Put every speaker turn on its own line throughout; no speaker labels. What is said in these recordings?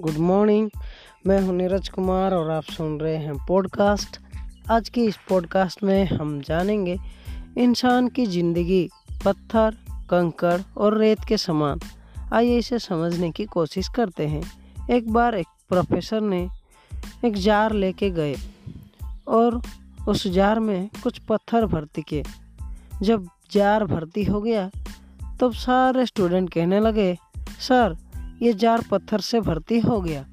Good morning. मैं हूँ नीरज कुमार और आप सुन रहे हैं पॉडकास्ट। आज की इस पॉडकास्ट में हम जानेंगे इंसान की ज़िंदगी, पत्थर, कंकड़ और रेत के समान। आइए इसे समझने की कोशिश करते हैं। एक बार एक प्रोफेसर ने एक जार लेके गए और उस जार में कुछ पत्थर भर्ती किए। जब जार भर्ती हो गया, तब सारे स्टूडेंट कहने लगे, सर ये जार पत्थर से भर्ती हो गया।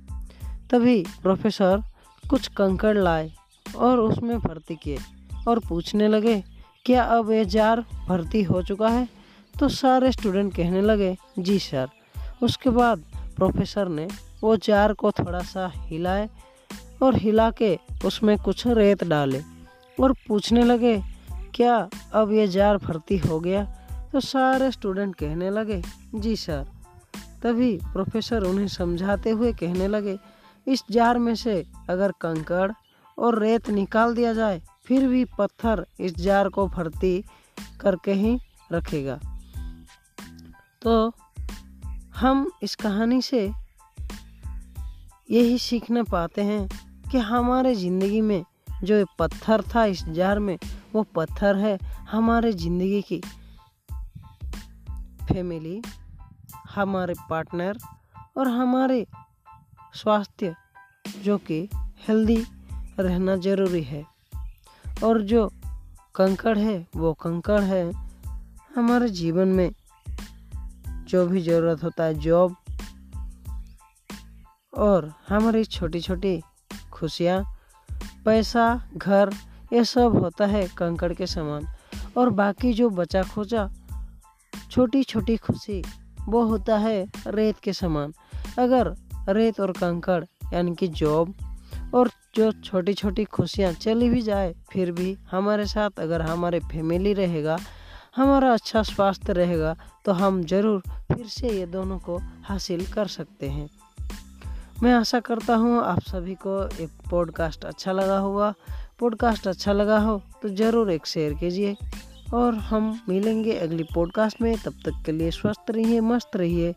तभी प्रोफेसर कुछ कंकड़ लाए और उसमें भर्ती किए और पूछने लगे, क्या अब ये जार भर्ती हो चुका है? तो सारे स्टूडेंट कहने लगे, जी सर। उसके बाद प्रोफेसर ने वो जार को थोड़ा सा हिलाए और हिला के उसमें कुछ रेत डाले और पूछने लगे, क्या अब ये जार भर्ती हो गया? तो सारे स्टूडेंट कहने लगे, जी सर। तभी प्रोफेसर उन्हें समझाते हुए कहने लगे, इस जार में से अगर कंकड़ और रेत निकाल दिया जाए, फिर भी पत्थर इस जार को भर्ती करके ही रखेगा। तो हम इस कहानी से यही सीखने पाते हैं कि हमारे ज़िंदगी में जो पत्थर था इस जार में, वो पत्थर है हमारे ज़िंदगी की फैमिली हमारे पार्टनर और हमारे स्वास्थ्य जो कि हेल्दी रहना ज़रूरी है। और जो कंकड़ है, वो कंकड़ है। हमारे जीवन में जो भी ज़रूरत होता है जॉब और हमारी छोटी छोटी खुशियाँ, पैसा, घर, ये सब होता है कंकड़ के समान। और बाकी जो बचा खोचा छोटी छोटी खुशी वो होता है रेत के समान। अगर रेत और कंकड़, यानी कि जॉब और जो छोटी छोटी खुशियाँ चली भी जाए, फिर भी हमारे साथ अगर हमारे फैमिली रहेगा, हमारा अच्छा स्वास्थ्य रहेगा तो हम ज़रूर फिर से ये दोनों को हासिल कर सकते हैं। मैं आशा करता हूँ आप सभी को एक पॉडकास्ट अच्छा लगा होगा। पॉडकास्ट अच्छा लगा हो तो ज़रूर एक शेयर कीजिए। और हम मिलेंगे अगली पॉडकास्ट में। तब तक के लिए स्वस्थ रहिए मस्त रहिए।